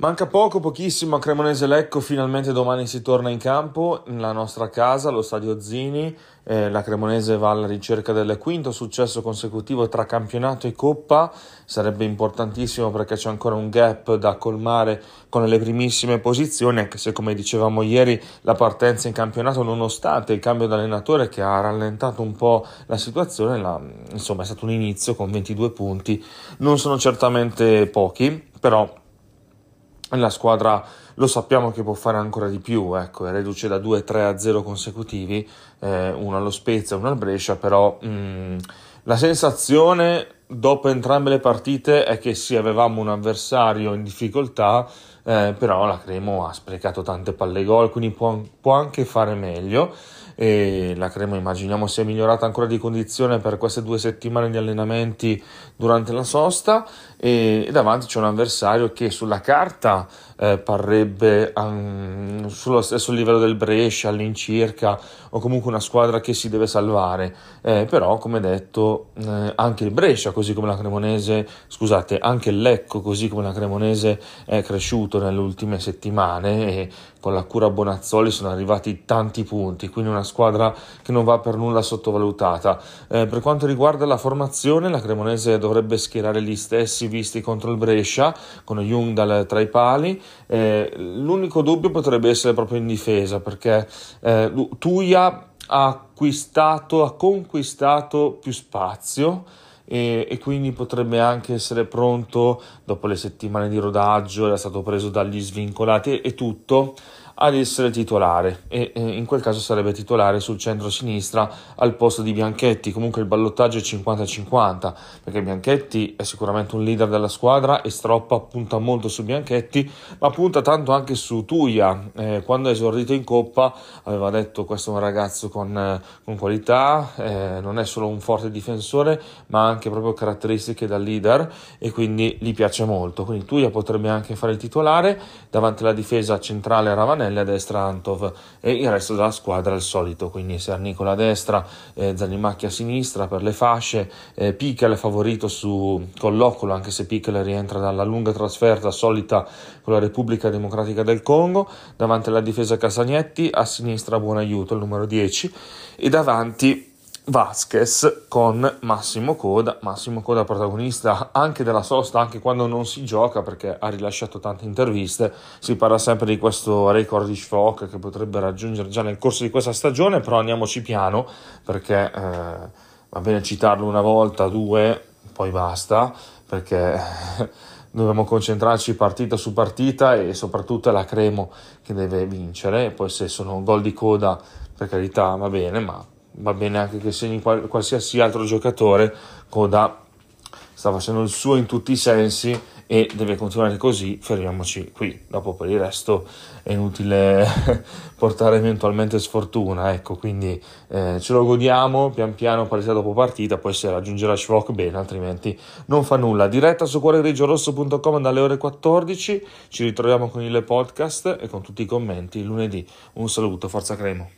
Manca poco, pochissimo a Cremonese Lecco, finalmente domani si torna in campo nella nostra casa, allo stadio Zini. Eh, la Cremonese va alla ricerca del quinto successo consecutivo tra campionato e coppa. Sarebbe importantissimo perché c'è ancora un gap da colmare con le primissime posizioni, anche se come dicevamo ieri la partenza in campionato, nonostante il cambio d'allenatore che ha rallentato un po' la situazione, la, insomma è stato un inizio con 22 punti. Non sono certamente pochi, però la squadra lo sappiamo che può fare ancora di più, ecco, è reduce da 2-3 a 0 consecutivi, eh, uno allo Spezia uno al Brescia, però mh, mm, la sensazione dopo entrambe le partite è che sì, avevamo un avversario in difficoltà, eh, però la Cremo ha sprecato tante palle gol, quindi può, può anche fare meglio e la Crema immaginiamo sia migliorata ancora di condizione per queste due settimane di allenamenti durante la sosta e, davanti c'è un avversario che sulla carta eh, parrebbe um, sullo stesso livello del Brescia all'incirca o comunque una squadra che si deve salvare eh, però come detto eh, anche il Brescia così come la Cremonese scusate anche il Lecco così come la Cremonese è cresciuto nelle ultime settimane e con la cura Bonazzoli sono arrivati tanti punti quindi una squadra che non va per nulla sottovalutata. Eh, per quanto riguarda la formazione, la Cremonese dovrebbe schierare gli stessi visti contro il Brescia, con Jung tra i pali. Eh, l'unico dubbio potrebbe essere proprio in difesa, perché eh, Tuia ha acquistato, ha conquistato più spazio. E, e, quindi potrebbe anche essere pronto dopo le settimane di rodaggio, era stato preso dagli svincolati e, e tutto ad essere titolare e in quel caso sarebbe titolare sul centro-sinistra al posto di Bianchetti. Comunque il ballottaggio è 50-50 perché Bianchetti è sicuramente un leader della squadra e Stroppa punta molto su Bianchetti, ma punta tanto anche su Tuia. Eh, quando è esordito in Coppa aveva detto questo è un ragazzo con, eh, con qualità, eh, non è solo un forte difensore, ma ha anche proprio caratteristiche da leader e quindi gli piace molto. Quindi Tuia potrebbe anche fare il titolare davanti alla difesa centrale Ravanelli Antonelli a destra Antov e il resto della squadra al solito, quindi Sernicola a destra, eh, Zanimacchi a sinistra per le fasce, eh, Pickel favorito su Collocolo anche se Pickel rientra dalla lunga trasferta solita con la Repubblica Democratica del Congo, davanti alla difesa Casagnetti, a sinistra buon aiuto il numero 10 e davanti Vasquez con Massimo Coda, Massimo Coda protagonista anche della sosta, anche quando non si gioca perché ha rilasciato tante interviste, si parla sempre di questo record di Schfock che potrebbe raggiungere già nel corso di questa stagione, però andiamoci piano perché eh, va bene citarlo una volta, due, poi basta perché dobbiamo concentrarci partita su partita e soprattutto è la Cremo che deve vincere, poi se sono gol di coda per carità va bene, ma va bene anche che segni qualsiasi altro giocatore, Coda sta facendo il suo in tutti i sensi e deve continuare così, fermiamoci qui, dopo per il resto è inutile portare eventualmente sfortuna, ecco, quindi eh, ce lo godiamo pian piano partita dopo partita, poi se raggiungerà Schwok bene, altrimenti non fa nulla. Diretta su cuoregrigiorosso.com dalle ore 14, ci ritroviamo con il podcast e con tutti i commenti lunedì. Un saluto, forza Cremo.